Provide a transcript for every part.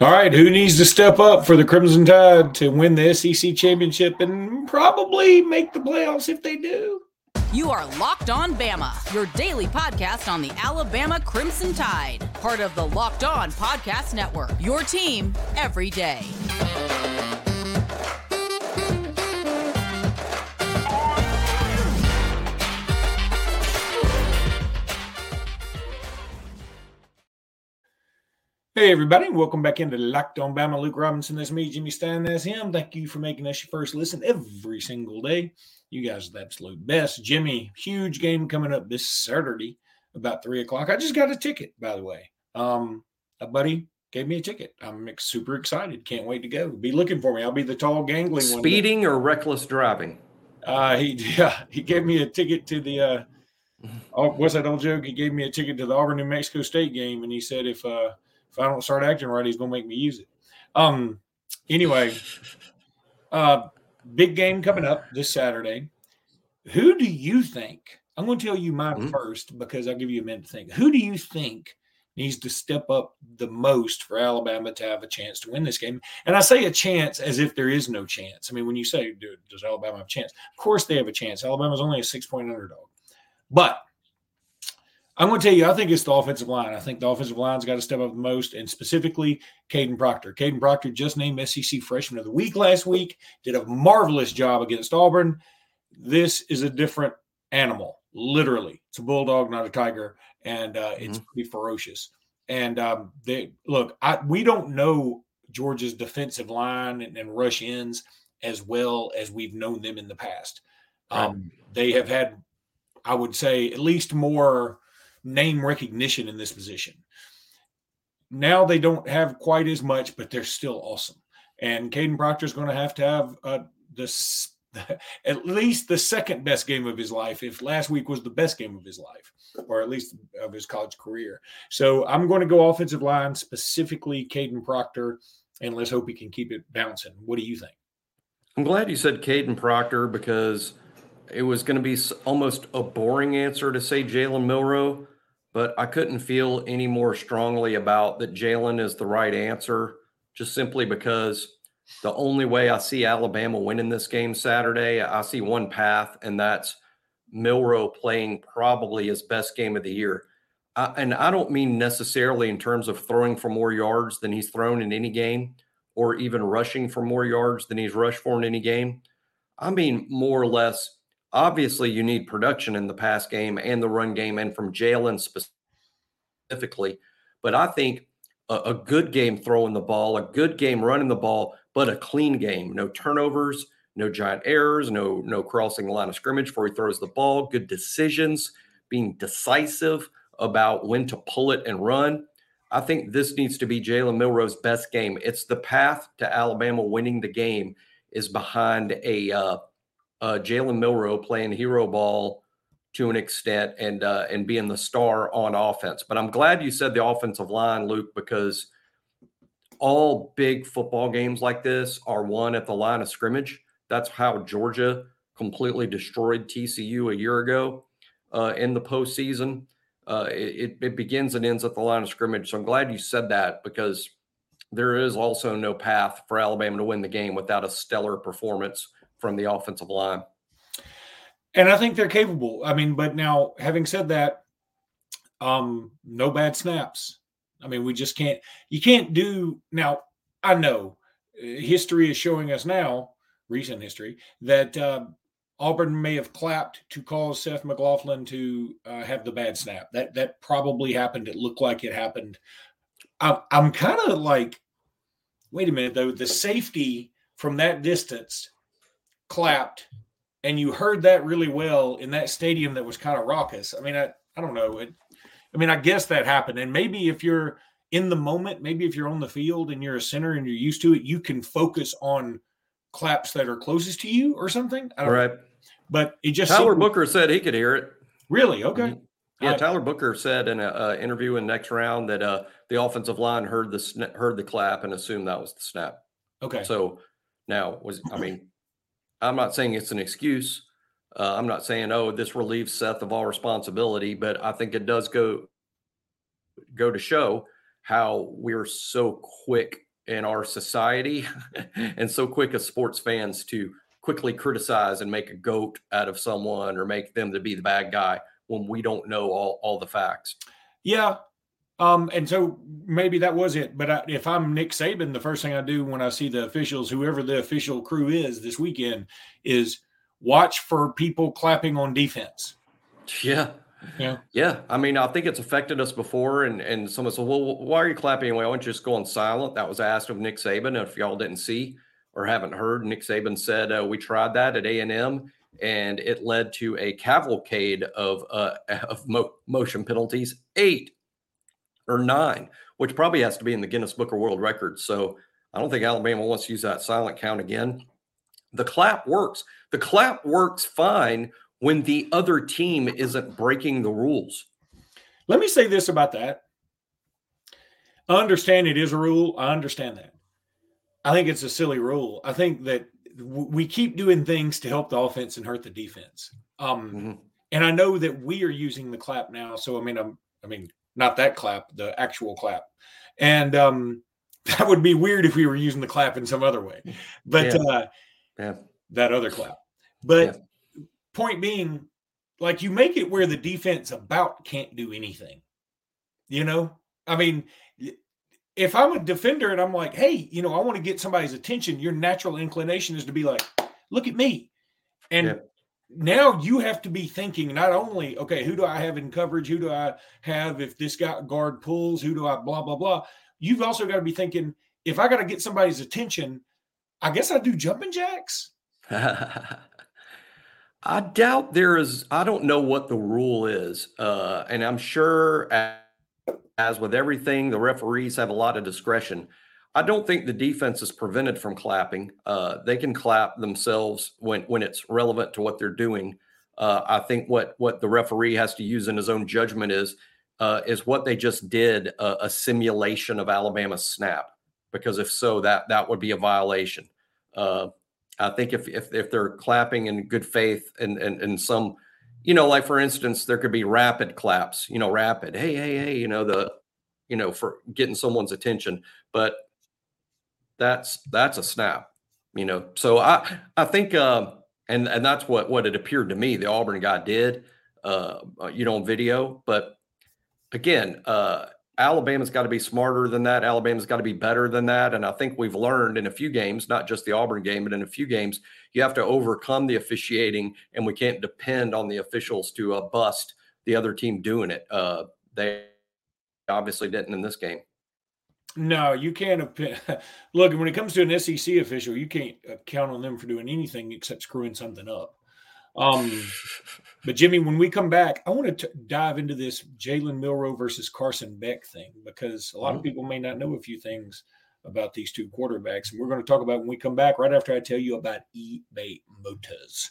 All right, who needs to step up for the Crimson Tide to win the SEC championship and probably make the playoffs if they do? You are Locked On Bama, your daily podcast on the Alabama Crimson Tide, part of the Locked On Podcast Network. Your team every day. Hey, everybody, welcome back into Locked On Bama. Luke Robinson, that's me, Jimmy Stein, that's him. Thank you for making us your first listen every single day. You guys are the absolute best. Jimmy, huge game coming up this Saturday about three o'clock. I just got a ticket, by the way. Um, a buddy gave me a ticket. I'm super excited. Can't wait to go. Be looking for me. I'll be the tall, gangling one. Speeding one. or reckless driving? Uh, he yeah, he gave me a ticket to the uh, oh, what's that old joke? He gave me a ticket to the Auburn New Mexico State game, and he said if uh if I don't start acting right, he's gonna make me use it. Um, anyway, uh, big game coming up this Saturday. Who do you think? I'm going to tell you mine mm-hmm. first because I'll give you a minute to think. Who do you think needs to step up the most for Alabama to have a chance to win this game? And I say a chance as if there is no chance. I mean, when you say, does Alabama have a chance? Of course they have a chance. Alabama's only a six point underdog. But I'm going to tell you, I think it's the offensive line. I think the offensive line's got to step up the most, and specifically Kadyn Proctor. Kadyn Proctor just named SEC Freshman of the Week last week, did a marvelous job against Auburn. This is a different animal, literally. It's a bulldog, not a tiger, and uh, it's mm-hmm. pretty ferocious. And um, they look, I, we don't know Georgia's defensive line and, and, rush ends as well as we've known them in the past. Um, They have had, I would say, at least more name recognition in this position. Now they don't have quite as much, but they're still awesome. And Kadyn Proctor is going to have to have uh, this at least the second best game of his life. If last week was the best game of his life, or at least of his college career, so I'm going to go offensive line specifically Kadyn Proctor, and let's hope he can keep it bouncing. What do you think? I'm glad you said Kadyn Proctor because it was going to be almost a boring answer to say Jalen Milroe but I couldn't feel any more strongly about that Jalen is the right answer, just simply because the only way I see Alabama winning this game Saturday, I see one path, and that's Milroe playing probably his best game of the year. I, and I don't mean necessarily in terms of throwing for more yards than he's thrown in any game or even rushing for more yards than he's rushed for in any game. I mean, more or less Obviously, you need production in the pass game and the run game, and from Jalen specifically. But I think a, a good game throwing the ball, a good game running the ball, but a clean game. No turnovers, no giant errors, no no crossing the line of scrimmage before he throws the ball. Good decisions, being decisive about when to pull it and run. I think this needs to be Jalen Milroe's best game. It's the path to Alabama winning the game is behind a uh, uh, Jalen Milroe playing hero ball to an extent and uh, and being the star on offense. But I'm glad you said the offensive line, Luke, because all big football games like this are won at the line of scrimmage. That's how Georgia completely destroyed TCU a year ago uh, in the postseason. Uh, it, it begins and ends at the line of scrimmage. So I'm glad you said that because there is also no path for Alabama to win the game without a stellar performance from the offensive line. And I think they're capable. I mean, but now having said that, um, no bad snaps. I mean, we just can't. You can't do now. I know history is showing us now, recent history, that uh, Auburn may have clapped to cause Seth McLaughlin to uh, have the bad snap. That that probably happened. It looked like it happened. I, I'm kind of like, wait a minute though. The safety from that distance clapped and you heard that really well in that stadium that was kind of raucous. I mean, I, I don't know. It, I mean, I guess that happened. And maybe if you're in the moment, maybe if you're on the field and you're a center and you're used to it, you can focus on claps that are closest to you or something. All right. Know. But it just Tyler seemed... Booker said he could hear it. Really? Okay. Mm-hmm. Yeah, I... Tyler Booker said in an interview in next round that uh, the offensive line heard the heard the clap and assumed that was the snap. Okay. So now was I mean I'm not saying it's an excuse. Uh, I'm not saying, oh, this relieves Seth of all responsibility, but I think it does go go to show how we're so quick in our society and so quick as sports fans to quickly criticize and make a goat out of someone or make them to be the bad guy when we don't know all, all the facts. Yeah. Um, and so maybe that was it. But I, if I'm Nick Saban, the first thing I do when I see the officials, whoever the official crew is this weekend, is watch for people clapping on defense. Yeah. Yeah. Yeah. I mean, I think it's affected us before. And, and someone said, well, why are you clapping anyway? Why don't you just go on silent? That was asked of Nick Saban. If y'all didn't see or haven't heard, Nick Saban said, uh, we tried that at A&M and it led to a cavalcade of, uh, of mo- motion penalties, eight or nine, which probably has to be in the Guinness Book of World Records. So I don't think Alabama wants to use that silent count again. The clap works. The clap works fine when the other team isn't breaking the rules. Let me say this about that. I understand it is a rule. I understand that. I think it's a silly rule. I think that we keep doing things to help the offense and hurt the defense. Um, mm-hmm. And I know that we are using the clap now. So I mean, I'm, I mean, not that clap, the actual clap. And um, that would be weird if we were using the clap in some other way. But yeah. Uh, yeah. that other clap. But yeah. point being, like you make it where the defense about can't do anything. You know, I mean, if I'm a defender and I'm like, hey, you know, I want to get somebody's attention, your natural inclination is to be like, look at me. And. Now you have to be thinking not only, okay, who do I have in coverage? Who do I have if this guy guard pulls? Who do I blah, blah, blah? You've also got to be thinking, if I got to get somebody's attention, I guess I do jumping jacks. I doubt there is, I don't know what the rule is. Uh, and I'm sure. At- as with everything, the referees have a lot of discretion. I don't think the defense is prevented from clapping. Uh, they can clap themselves when when it's relevant to what they're doing. Uh, I think what what the referee has to use in his own judgment is uh, is what they just did a, a simulation of Alabama's snap because if so, that that would be a violation. Uh, I think if, if if they're clapping in good faith and and, and some you know, like for instance, there could be rapid claps, you know, rapid, hey, hey, hey, you know, the, you know, for getting someone's attention. But that's that's a snap, you know. So I I think uh, and and that's what what it appeared to me the Auburn guy did, uh, uh you know, on video. But again, uh, Alabama's got to be smarter than that. Alabama's got to be better than that. And I think we've learned in a few games, not just the Auburn game, but in a few games, you have to overcome the officiating, and we can't depend on the officials to uh, bust the other team doing it. Uh, they obviously didn't in this game. No, you can't. Look, when it comes to an SEC official, you can't count on them for doing anything except screwing something up. Um, but Jimmy, when we come back, I want to dive into this Jalen Milroe versus Carson Beck thing because a lot mm-hmm. of people may not know a few things about these two quarterbacks. And we're going to talk about when we come back right after I tell you about eBay Motors.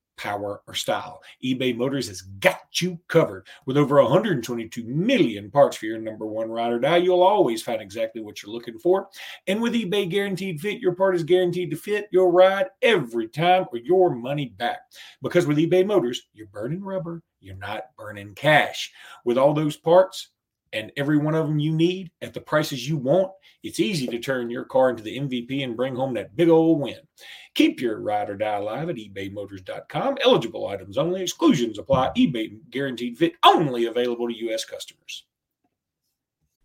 power, or style. eBay Motors has got you covered. With over 122 million parts for your number one ride or die, you'll always find exactly what you're looking for. And with eBay Guaranteed Fit, your part is guaranteed to fit your ride every time or your money back. Because with eBay Motors, you're burning rubber, you're not burning cash. With all those parts, and every one of them you need at the prices you want, it's easy to turn your car into the MVP and bring home that big old win. Keep your ride or die alive at ebaymotors.com. Eligible items only, exclusions apply. eBay guaranteed fit only available to U.S. customers.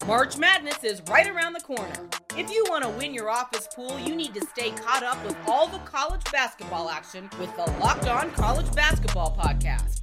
March Madness is right around the corner. If you want to win your office pool, you need to stay caught up with all the college basketball action with the Locked On College Basketball Podcast.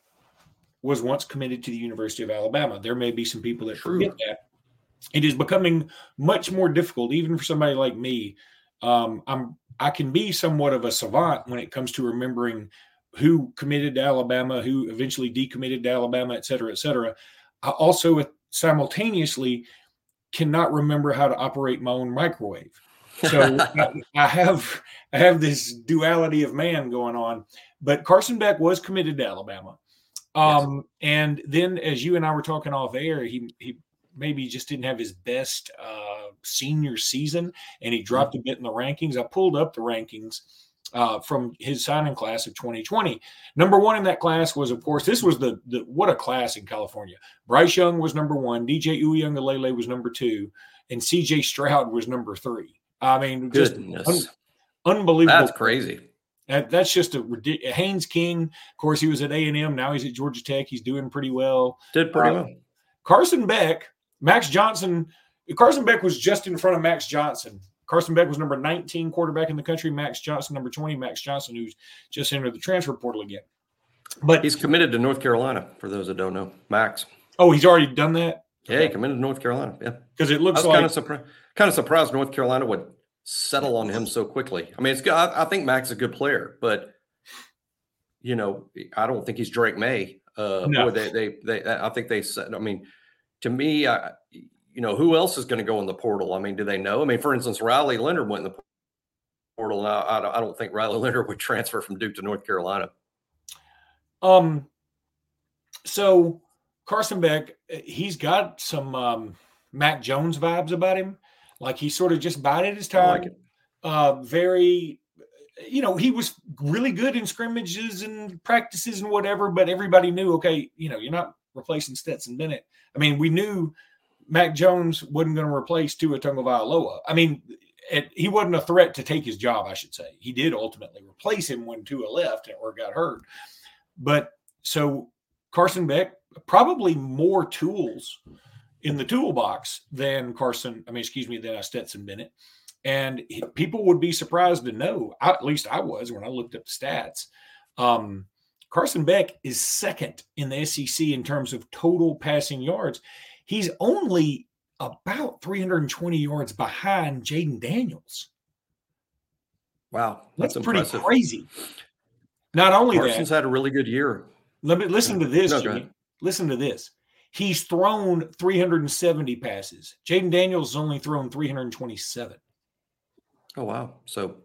was once committed to the University of Alabama. There may be some people that True. forget that. It is becoming much more difficult, even for somebody like me. Um, I'm I can be somewhat of a savant when it comes to remembering who committed to Alabama, who eventually decommitted to Alabama, et cetera, et cetera. I also simultaneously cannot remember how to operate my own microwave. So I, I have I have this duality of man going on. But Carson Beck was committed to Alabama. Um, and then as you and I were talking off air, he he maybe just didn't have his best uh, senior season and he dropped a bit in the rankings. I pulled up the rankings uh, from his signing class of 2020. Number one in that class was, of course, this was the, the what a class in California. Bryce Young was number one, DJ Uiagalelei was number two, and CJ Stroud was number three. I mean, just un- unbelievable. That's crazy. That, that's just a ridiculous. Haynes King, of course, he was at A and M. Now he's at Georgia Tech. He's doing pretty well. Did pretty Uh, well. Carson Beck, Max Johnson. Carson Beck was just in front of Max Johnson. Carson Beck was number 19 quarterback in the country. Max Johnson, number 20. Max Johnson, who's just entered the transfer portal again. But He's committed to North Carolina, for those that don't know. Max. oh, he's already done that Yeah, he committed to North Carolina. Yeah. because it I looks was like kind of surprised kind of surprised North Carolina would settle on him so quickly. I mean, it's good. I, I think Max is a good player, but you know, I don't think he's Drake Maye. Uh No. boy, they, they they I think they said I mean, to me, I you know, who else is going to go in the portal? I mean, do they know? I mean, for instance, Riley Leonard went in the portal. Now, I, don't- I don't think Riley Leonard would transfer from Duke to North Carolina. Um, so Carson Beck, he's got some um, Mac Jones vibes about him. Like he sort of just bided his time. like. Uh, very, you know, he was really good in scrimmages and practices and whatever. But everybody knew, okay, you know, you're not replacing Stetson Bennett. I mean, we knew Mac Jones wasn't going to replace Tua Tagovailoa. I mean, it, he wasn't a threat to take his job, I should say. He did ultimately replace him when Tua left or got hurt. But so Carson Beck, probably more tools in the toolbox than Carson, I mean, excuse me, than Stetson Bennett. And people would be surprised to know, at least I was when I looked up the stats. Um, Carson Beck is second in the SEC in terms of total passing yards. He's only about 320 yards behind Jayden Daniels. Wow, That's, that's, pretty impressive. crazy. Not only Carson's that, had a really good year. let me listen to this, No, Jimmy. Listen to this. He's thrown 370 passes. Jayden Daniels has only thrown 327. Oh wow! So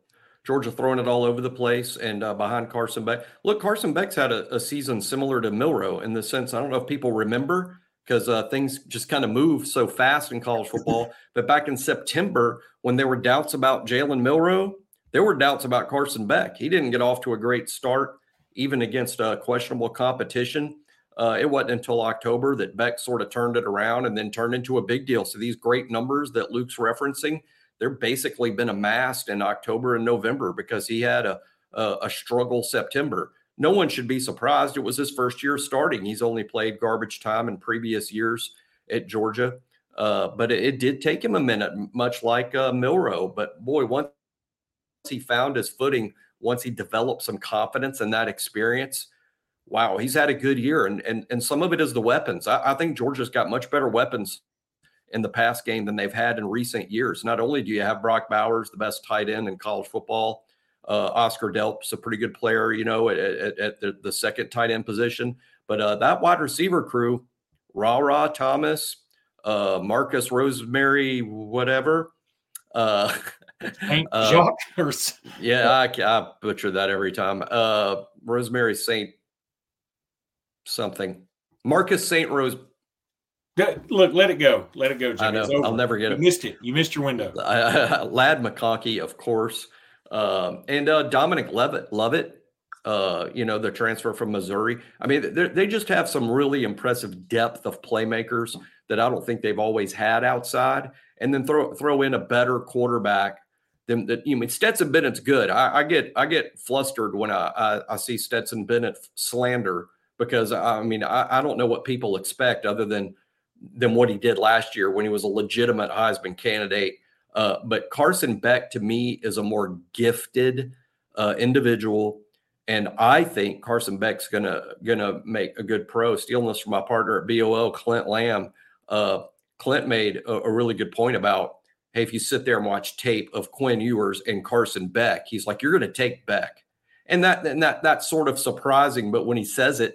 Georgia throwing it all over the place and uh, behind Carson Beck. Look, Carson Beck's had a, a season similar to Milroe in the sense I don't know if people remember because uh, things just kind of move so fast in college football. but back in September, when there were doubts about Jalen Milroe, there were doubts about Carson Beck. He didn't get off to a great start, even against uh, questionable competition. Uh, it wasn't until October that Beck sort of turned it around and then turned into a big deal. So these great numbers that Luke's referencing, they're basically been amassed in October and November because he had a, a, a struggle September. No one should be surprised. It was his first year starting. He's only played garbage time in previous years at Georgia. Uh, but it, it did take him a minute, much like uh, Milroe. But boy, once he found his footing, once he developed some confidence in that experience, wow, he's had a good year. And and and some of it is the weapons. I, I think Georgia's got much better weapons in the pass game than they've had in recent years. Not only do you have Brock Bowers, the best tight end in college football, uh, Oscar Delp's a pretty good player, you know, at, at, at the, the second tight end position. But uh, that wide receiver crew, Ra Ra Thomas, uh, Marcus Rosemary, whatever. Uh, Ain't uh, Jacques yeah, I, I butcher that every time. Uh, Rosemary Saint something. Marcus Saint Rose. Look, let it go. Let it go, Jimmy. I know. I'll never get it. You it. missed it. You missed your window. Ladd McConkey, of course, um, and uh, Dominic Levitt. Lovett, uh, you know, the transfer from Missouri. I mean, they they just have some really impressive depth of playmakers that I don't think they've always had outside. And then throw throw in a better quarterback than that. You mean Stetson Bennett's good. I, I get I get flustered when I, I I see Stetson Bennett slander because I mean I, I don't know what people expect other than than what he did last year when he was a legitimate Heisman candidate. Uh, but Carson Beck to me is a more gifted uh, individual. And I think Carson Beck's gonna gonna make a good pro. Stealing this from my partner at BOL, Clint Lamb. Uh, Clint made a, a really good point about hey, if you sit there and watch tape of Quinn Ewers and Carson Beck, he's like, you're to take Beck, and that and that that's sort of surprising. But when he says it,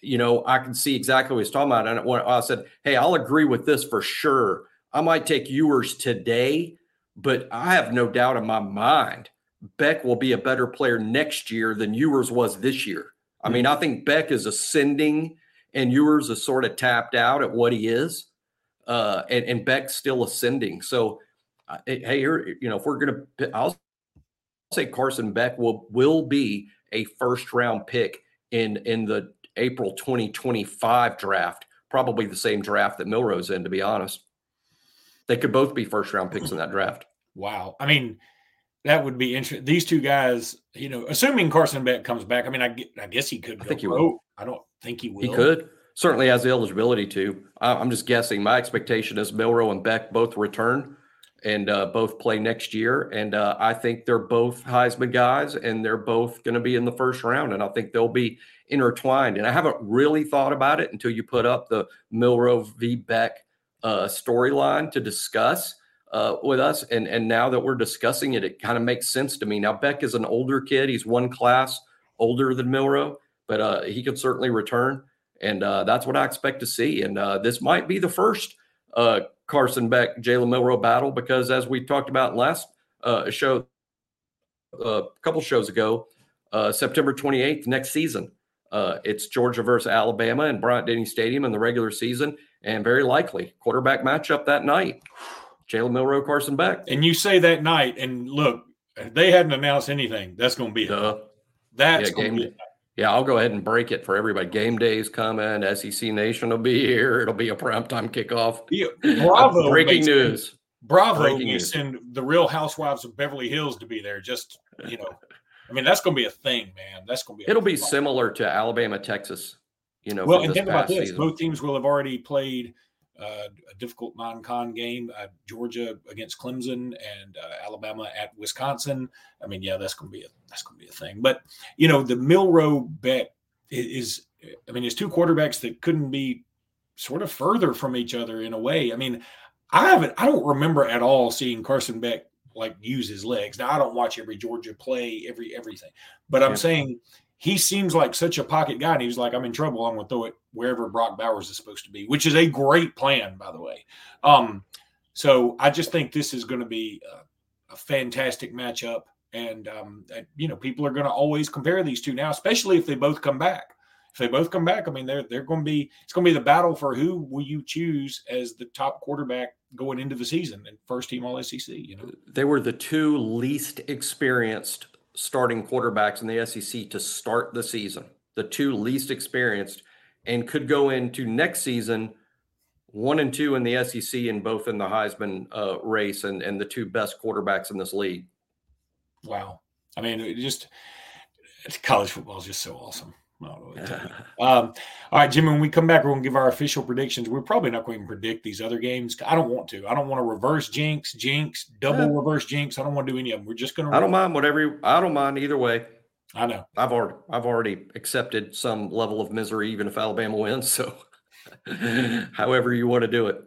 you know, I can see exactly what he's talking about. And when I said, hey, I'll agree with this for sure. I might take Ewers today, but I have no doubt in my mind Beck will be a better player next year than Ewers was this year. I mean, I think Beck is ascending and Ewers is sort of tapped out at what he is. Uh, and, and Beck's still ascending. So, uh, hey, you know, if we're going to, I'll say Carson Beck will will be a first round pick in in the April 2025 draft, probably the same draft that Milroe's in, to be honest. They could both be first round picks in that draft. Wow. I mean, that would be interesting. These two guys, you know, assuming Carson Beck comes back, I mean, I, I guess he could. I think he will. I don't think he will. He could. Certainly has the eligibility to. I'm just guessing. My expectation is Milroe and Beck both return and uh, both play next year. And uh, I think they're both Heisman guys, and they're both going to be in the first round. And I think they'll be intertwined. And I haven't really thought about it until you put up the Milroe v. Beck uh, storyline to discuss uh, with us. And and now that we're discussing it, it kind of makes sense to me. Now Beck is an older kid; he's one class older than Milroe, but uh, he could certainly return, and uh, that's what I expect to see. And uh, this might be the first uh, Carson Beck Jalen Milroe battle because, as we talked about last show, a couple shows ago, September 28th next season. Uh, it's Georgia versus Alabama in Bryant Denny Stadium in the regular season, and very likely quarterback matchup that night. Jalen Milroe, Carson Beck. And you say that night, and look, they hadn't announced anything. That's going to be it. That's yeah, going to be Yeah, I'll go ahead and break it for everybody. Game day's coming. SEC Nation will be here. It'll be a primetime kickoff. Yeah, uh, bravo! breaking news. Bravo! Breaking news. send the Real Housewives of Beverly Hills to be there. Just you know, I mean, that's going to be a thing, man. That's going to be. It'll be similar to Alabama, Texas. You know, well, and think about this: season. both teams will have already played uh, a difficult non-con game. Uh, Georgia against Clemson and uh, Alabama at Wisconsin. I mean, yeah, that's going to be a that's going to be a thing. But you know, the Milroe bet is, I mean, it's two quarterbacks that couldn't be sort of further from each other in a way. I mean, I haven't, I don't remember at all seeing Carson Beck like use his legs. Now I don't watch every Georgia play, every everything, but I'm saying he seems like such a pocket guy. And he was like, I'm in trouble. I'm going to throw it wherever Brock Bowers is supposed to be, which is a great plan, by the way. Um, so I just think this is going to be a, a fantastic matchup. And, um, you know, people are going to always compare these two now, especially if they both come back. If they both come back, I mean, they're, they're going to be, it's going to be the battle for who will you choose as the top quarterback going into the season and first team all SEC, you know? They were the two least experienced starting quarterbacks in the SEC to start the season, the two least experienced, and could go into next season one and two in the SEC and both in the Heisman uh, race and, and the two best quarterbacks in this league. Wow. I mean, it just college football is just so awesome. um, all right, Jimmy, when we come back, we're going to give our official predictions. We're probably not going to predict these other games. I don't want to. I don't want to reverse jinx, jinx, double yeah. reverse jinx. I don't want to do any of them. We're just going to. I don't mind whatever. You, I don't mind either way. I know. I've already I've already accepted some level of misery, even if Alabama wins. So, however you want to do it.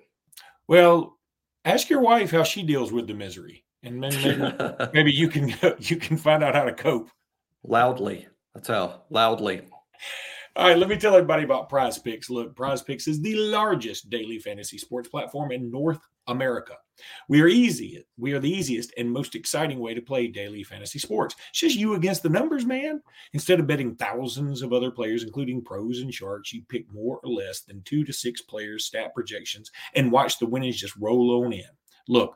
Well, ask your wife how she deals with the misery, and maybe, maybe you can you can find out how to cope. Loudly. That's how loudly. All right, let me tell everybody about PrizePicks. Look, PrizePicks is the largest daily fantasy sports platform in North America. We are easy. We are the easiest and most exciting way to play daily fantasy sports. It's just you against the numbers, man. Instead of betting thousands of other players, including pros and sharks, you pick more or less than two to six players' stat projections and watch the winnings just roll on in. Look,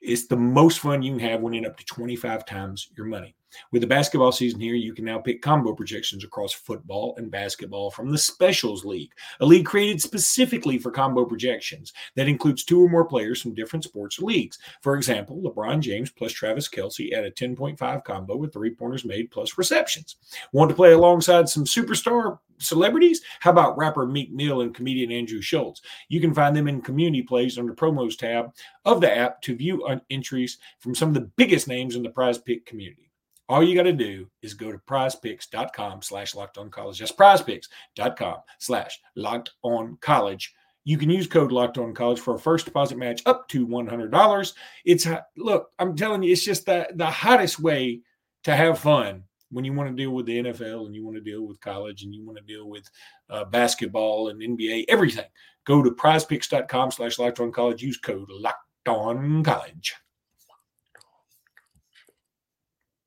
it's the most fun you can have winning up to 25 times your money. With the basketball season here, you can now pick combo projections across football and basketball from the Specials League, a league created specifically for combo projections that includes two or more players from different sports leagues. For example, LeBron James plus Travis Kelce at a 10.5 combo with three pointers made plus receptions. Want to play alongside some superstar celebrities? How about rapper Meek Mill and comedian Andrew Schulz? You can find them in community plays under promos tab of the app to view entries from some of the biggest names in the prize pick community. all you got to do is go to prizepicks.com slash locked on college. That's prizepicks.com slash locked on college. You can use code locked on college for a first deposit match up to $100. It's uh, look, I'm telling you, it's just the, the hottest way to have fun when you want to deal with the NFL and you want to deal with college and you want to deal with uh, basketball and NBA, everything. Go to prizepicks.com slash locked on college. Use code locked on college.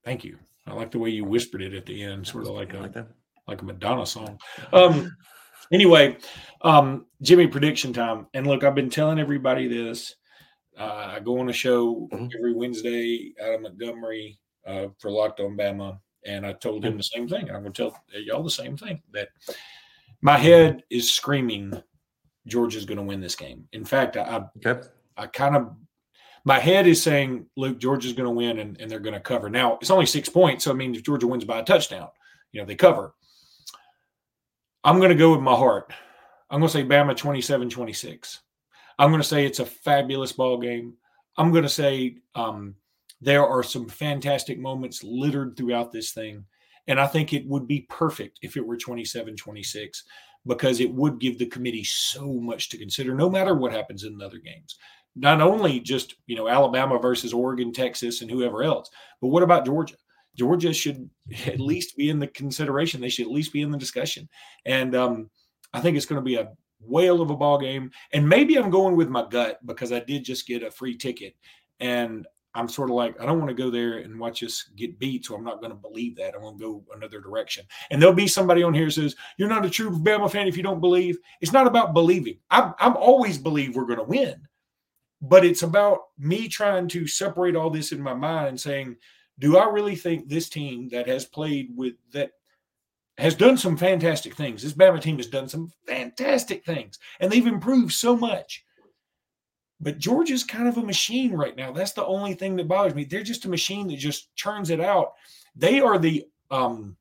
Thank you. I like the way you whispered it at the end, sort of like a like, like a Madonna song. Um, anyway, um, Jimmy prediction time. And look, I've been telling everybody this. Uh, I go on a show mm-hmm. every Wednesday out of Montgomery uh, for Locked On Bama, and I told him the same thing. I'm going to tell y'all the same thing that my head is screaming Georgia's going to win this game. In fact, I I. I kind of my head is saying Luke Georgia's going to win and, and they're going to cover. Now it's only six points, so I mean if Georgia wins by a touchdown, you know they cover. I'm going to go with my heart. I'm going to say Bama 27-26. I'm going to say it's a fabulous ball game. I'm going to say um, there are some fantastic moments littered throughout this thing. And I think it would be perfect if it were 27 26 because it would give the committee so much to consider, no matter what happens in the other games. Not only just, you know, Alabama versus Oregon, Texas, and whoever else, but what about Georgia? Georgia should at least be in the consideration. They should at least be in the discussion. And um, I think it's going to be a whale of a ball game. And maybe I'm going with my gut because I did just get a free ticket. And I'm sort of like, I don't want to go there and watch us get beat. So I'm not going to believe that. I'm going to go another direction. And there'll be somebody on here says, You're not a true Bama fan if you don't believe. It's not about believing. I'm, I'm always believe we're going to win. But it's about me trying to separate all this in my mind and saying, Do I really think this team that has played with that has done some fantastic things? This Bama team has done some fantastic things and they've improved so much but Georgia's kind of a machine right now. That's the only thing that bothers me. They're just a machine that just churns it out. They are the um,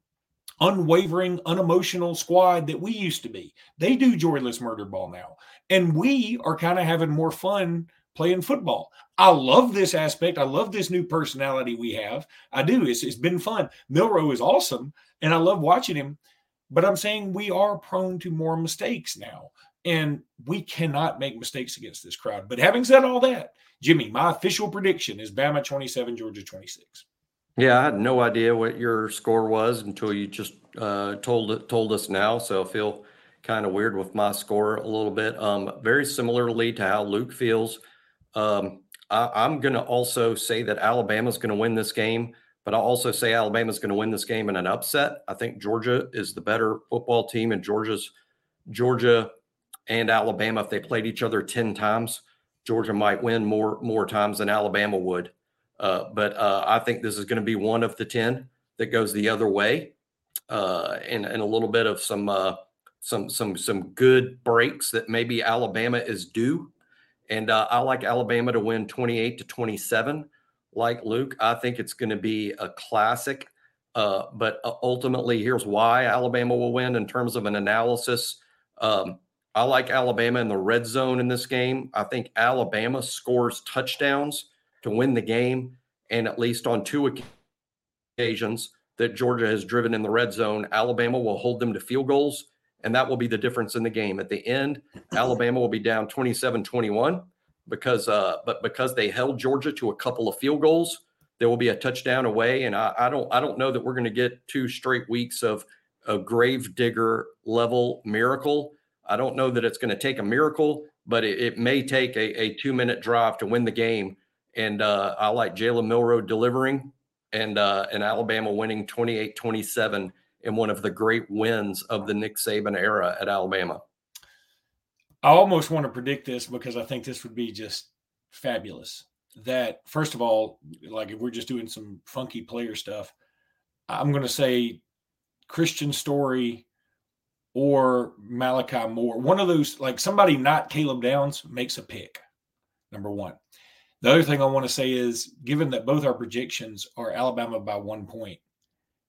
unwavering, unemotional squad that we used to be. They do joyless murder ball now. And we are kind of having more fun playing football. I love this aspect. I love this new personality we have. I do. It's, it's been fun. Milroe is awesome, and I love watching him. But I'm saying we are prone to more mistakes now. And we cannot make mistakes against this crowd. But having said all that, Jimmy, my official prediction is Bama 27, Georgia 26. Yeah, I had no idea what your score was until you just uh, told told us now. So I feel kind of weird with my score a little bit. Um, very similarly to how Luke feels. Um, I, am going to also say that Alabama's going to win this game, but I'll also say Alabama's going to win this game in an upset. I think Georgia is the better football team, and Georgia's Georgia and Alabama, if they played each other 10 times, Georgia might win more more times than Alabama would. Uh, but uh, I think this is going to be one of the 10 that goes the other way. Uh, and, and a little bit of some uh, some some some good breaks that maybe Alabama is due. And uh, I like Alabama to win 28 to 27. Like Luke, I think it's going to be a classic. Uh, but ultimately, here's why Alabama will win in terms of an analysis. Um, I like Alabama in the red zone in this game. I think Alabama scores touchdowns to win the game. And at least on two occasions that Georgia has driven in the red zone, Alabama will hold them to field goals. And that will be the difference in the game. At the end, Alabama will be down 27 21 because, uh, but because they held Georgia to a couple of field goals, there will be a touchdown away. And I, I don't, I don't know that we're going to get two straight weeks of a grave digger level miracle I don't know that it's going to take a miracle, but it, it may take a, a, two minute drive to win the game. And uh, I like Jalen Milroe delivering and uh, and Alabama winning 28 27 in one of the great wins of the Nick Saban era at Alabama. I almost want to predict this because I think this would be just fabulous. That, first of all, like if we're just doing some funky player stuff, I'm going to say Kristian Story or Malachi Moore. One of those, like somebody not Caleb Downs, makes a pick. Number one. The other thing I want to say is, given that both our projections are Alabama by one point,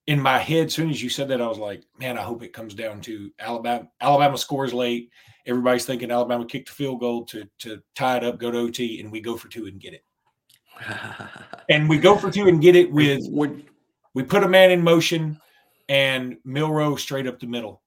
in my head, as soon as you said that, I was like, man, I hope it comes down to Alabama. Alabama scores late. Everybody's thinking Alabama kicked the field goal to to tie it up, go to OT, and we go for two and get it. and we go for two and get it with we put a man in motion and Milroe straight up the middle.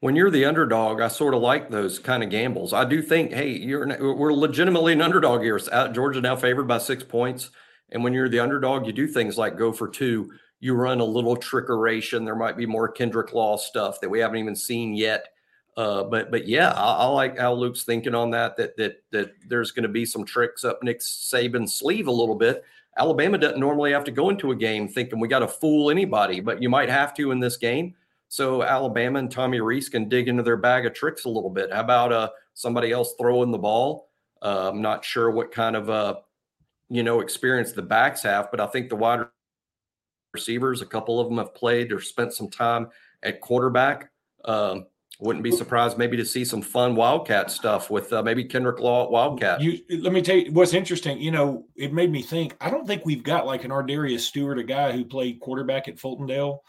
When you're the underdog, I sort of like those kind of gambles. I do think, hey, you're we're legitimately an underdog here. Georgia now favored by six points, and when you're the underdog, you do things like go for two. You run a little trickeration. There might be more Kendrick Law stuff that we haven't even seen yet. Uh, but but yeah, I, I, like how Luke's thinking on that. That that that there's going to be some tricks up Nick Saban's sleeve a little bit. Alabama doesn't normally have to go into a game thinking we got to fool anybody, but you might have to in this game. So Alabama and Tommy Rees can dig into their bag of tricks a little bit. How about uh, somebody else throwing the ball? Uh, I'm not sure what kind of uh, you know experience the backs have, but I think the wide receivers, a couple of them have played or spent some time at quarterback. Um, wouldn't be surprised maybe to see some fun Wildcat stuff with uh, maybe Kendrick Law at Wildcat. You, let me tell you what's interesting. You know, it made me think. I don't think we've got like an Ardarius Stewart, a guy who played quarterback at Fultondale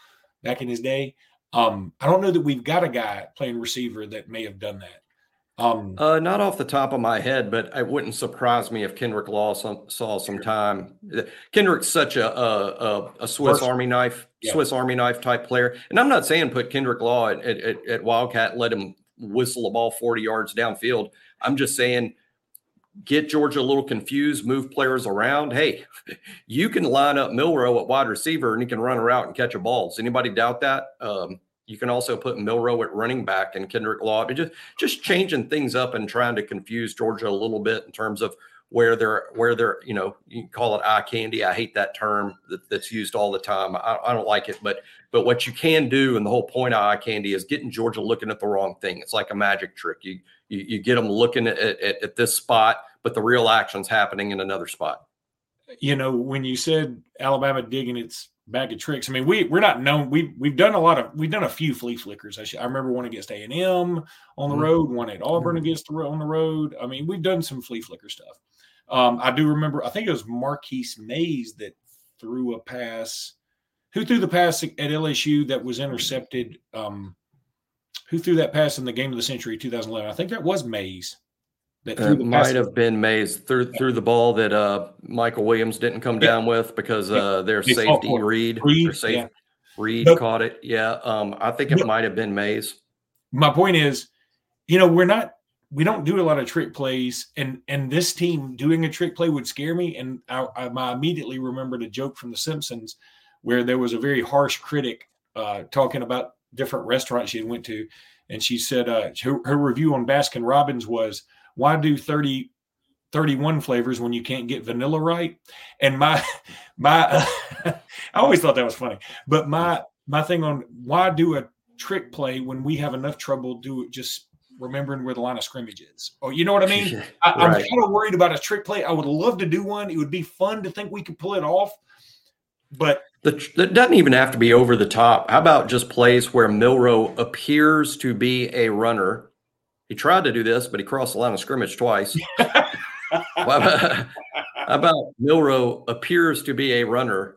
back in his day. Um, I don't know that we've got a guy playing receiver that may have done that. Um, uh, not off the top of my head, but it wouldn't surprise me if Kendrick Law some, saw some time. Kendrick's such a a, a Swiss First, Army knife, yeah. Swiss Army knife type player, and I'm not saying put Kendrick Law at, at, at Wildcat, let him whistle a ball 40 yards downfield. I'm just saying get Georgia a little confused, move players around. Hey, you can line up Milroe at wide receiver and he can run a route and catch a ball. Does anybody doubt that? Um, you can also put Milroe at running back and Kendrick Law. Just just changing things up and trying to confuse Georgia a little bit in terms of where they're where they're you know you call it eye candy. I hate that term that, that's used all the time. I, I, don't like it, but but what you can do and the whole point of eye candy is getting Georgia looking at the wrong thing. It's like a magic trick. You you, you get them looking at, at, at this spot, but the real action's happening in another spot. You know when you said Alabama digging its bag of tricks. I mean, we we're not known. We we've done a lot of we've done a few flea flickers. I, I remember one against A and M on the mm-hmm. road, one at Auburn mm-hmm. against the on the road. I mean, we've done some flea flicker stuff. Um, I do remember. I think it was Marquis Maze that threw a pass. Who threw the pass at LSU that was intercepted? Um, who threw that pass in the game of the century 2011? I think that was Maze. That uh, might have been Maze through through the ball that uh, Michael Williams didn't come yeah. down with because uh, their they safety Reid, Reid, safe, yeah. Reid caught it. Yeah, um, I think it might have been Maze. My point is, you know, we're not we don't do a lot of trick plays, and and this team doing a trick play would scare me. And I, I, immediately remembered a joke from The Simpsons where there was a very harsh critic uh, talking about different restaurants she had went to, and she said uh, her, her review on Baskin Robbins was why do 30 31 flavors when you can't get vanilla right and my my i always thought that was funny but my my thing on why do a trick play when we have enough trouble do it just remembering where the line of scrimmage is Oh, you know what i mean I, am right. kind of worried about a trick play i would love to do one it would be fun to think we could pull it off but that doesn't even have to be over the top how about just plays where Milroe appears to be a runner he tried to do this, but he crossed the line of scrimmage twice. How about Milroe appears to be a runner,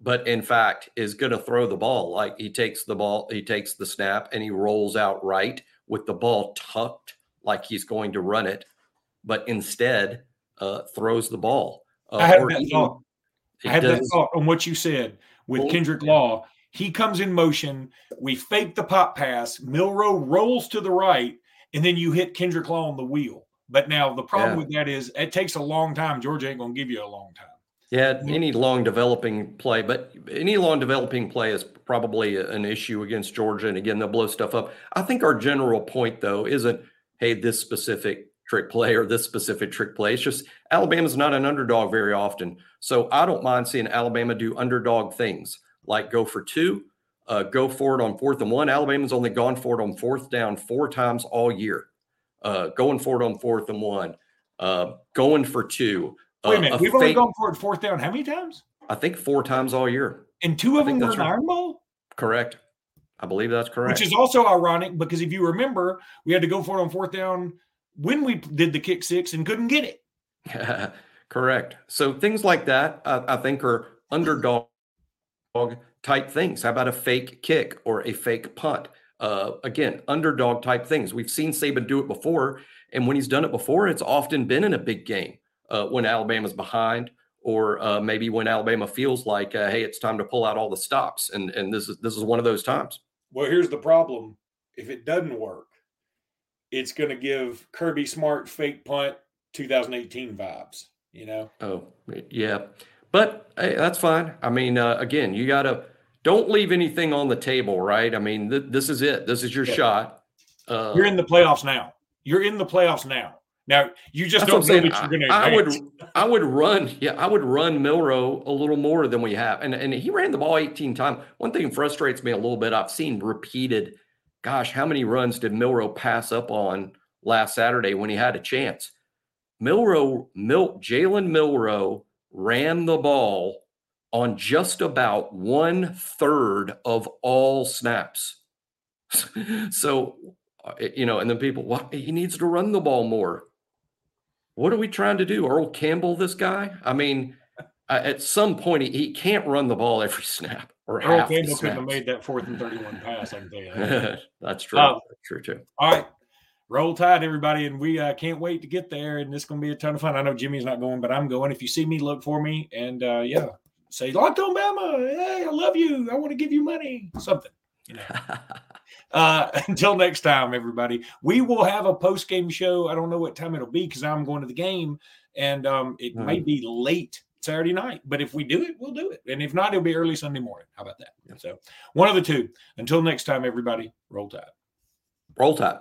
but in fact is going to throw the ball. Like he takes the ball, he takes the snap, and he rolls out right with the ball tucked, like he's going to run it, but instead uh, throws the ball. Uh, I had that thought. I had that thought on what you said with well, Kendrick Law. He comes in motion. We fake the pop pass. Milroe rolls to the right and then you hit Kendrick Law on the wheel. But now the problem yeah. with that is it takes a long time. Georgia ain't going to give you a long time. Yeah, any long developing play, but any long developing play is probably an issue against Georgia. And again, they'll blow stuff up. I think our general point, though, isn't, hey, this specific trick play or this specific trick play. It's just Alabama's not an underdog very often. So I don't mind seeing Alabama do underdog things like go for two, uh, go for it on fourth and one. Alabama's only gone for it on fourth down four times all year. Uh, going for it on fourth and one, uh, going for two. Wait a uh, minute, a we've fake, only gone for it fourth down. How many times? I think four times all year. And two of them were an Iron Bowl. Correct. I believe that's correct. Which is also ironic because if you remember, we had to go for it on fourth down when we did the kick six and couldn't get it. correct. So things like that, I, I think, are underdog type things. How about a fake kick or a fake punt? Uh, again, underdog type things. We've seen Saban do it before, and when he's done it before, it's often been in a big game uh, when Alabama's behind or uh, maybe when Alabama feels like, uh, hey, it's time to pull out all the stops, and and this is this is one of those times. Well, here's the problem: if it doesn't work, it's going to give Kirby Smart fake punt 2018 vibes. You know? Oh, yeah, but hey, that's fine. I mean, uh, again, you got to don't leave anything on the table, right? I mean, th- this is it. This is your yeah. shot. Uh, You're in the playoffs now. You're in the playoffs now. Now you just don't know that you're going to. I would, I would run. Yeah, I would run Milroe a little more than we have, and and he ran the ball 18 times. One thing frustrates me a little bit. I've seen repeated. Gosh, how many runs did Milroe pass up on last Saturday when he had a chance? Milroe, Mil, Jalen Milroe ran the ball on just about one third of all snaps. so, uh, you know, and then people, well, he needs to run the ball more. What are we trying to do? Earl Campbell, this guy? I mean, uh, at some point, he, he, can't run the ball every snap. Or Earl Campbell couldn't have made that fourth and 31 pass, I can tell you that. That's true. Uh, That's true, too. All right. Roll Tide, everybody. And we uh, can't wait to get there. And it's going to be a ton of fun. I know Jimmy's not going, but I'm going. If you see me, look for me. And uh, yeah, say, Locked on Bama. Hey, I love you. I want to give you money. Something, you know. uh, until next time, everybody, we will have a post game show. I don't know what time it'll be because I'm going to the game, and um, it mm. may be late Saturday night. But if we do it, we'll do it. And if not, it'll be early Sunday morning. How about that? Yeah. So one of the two. Until next time, everybody, roll tide. Roll tide.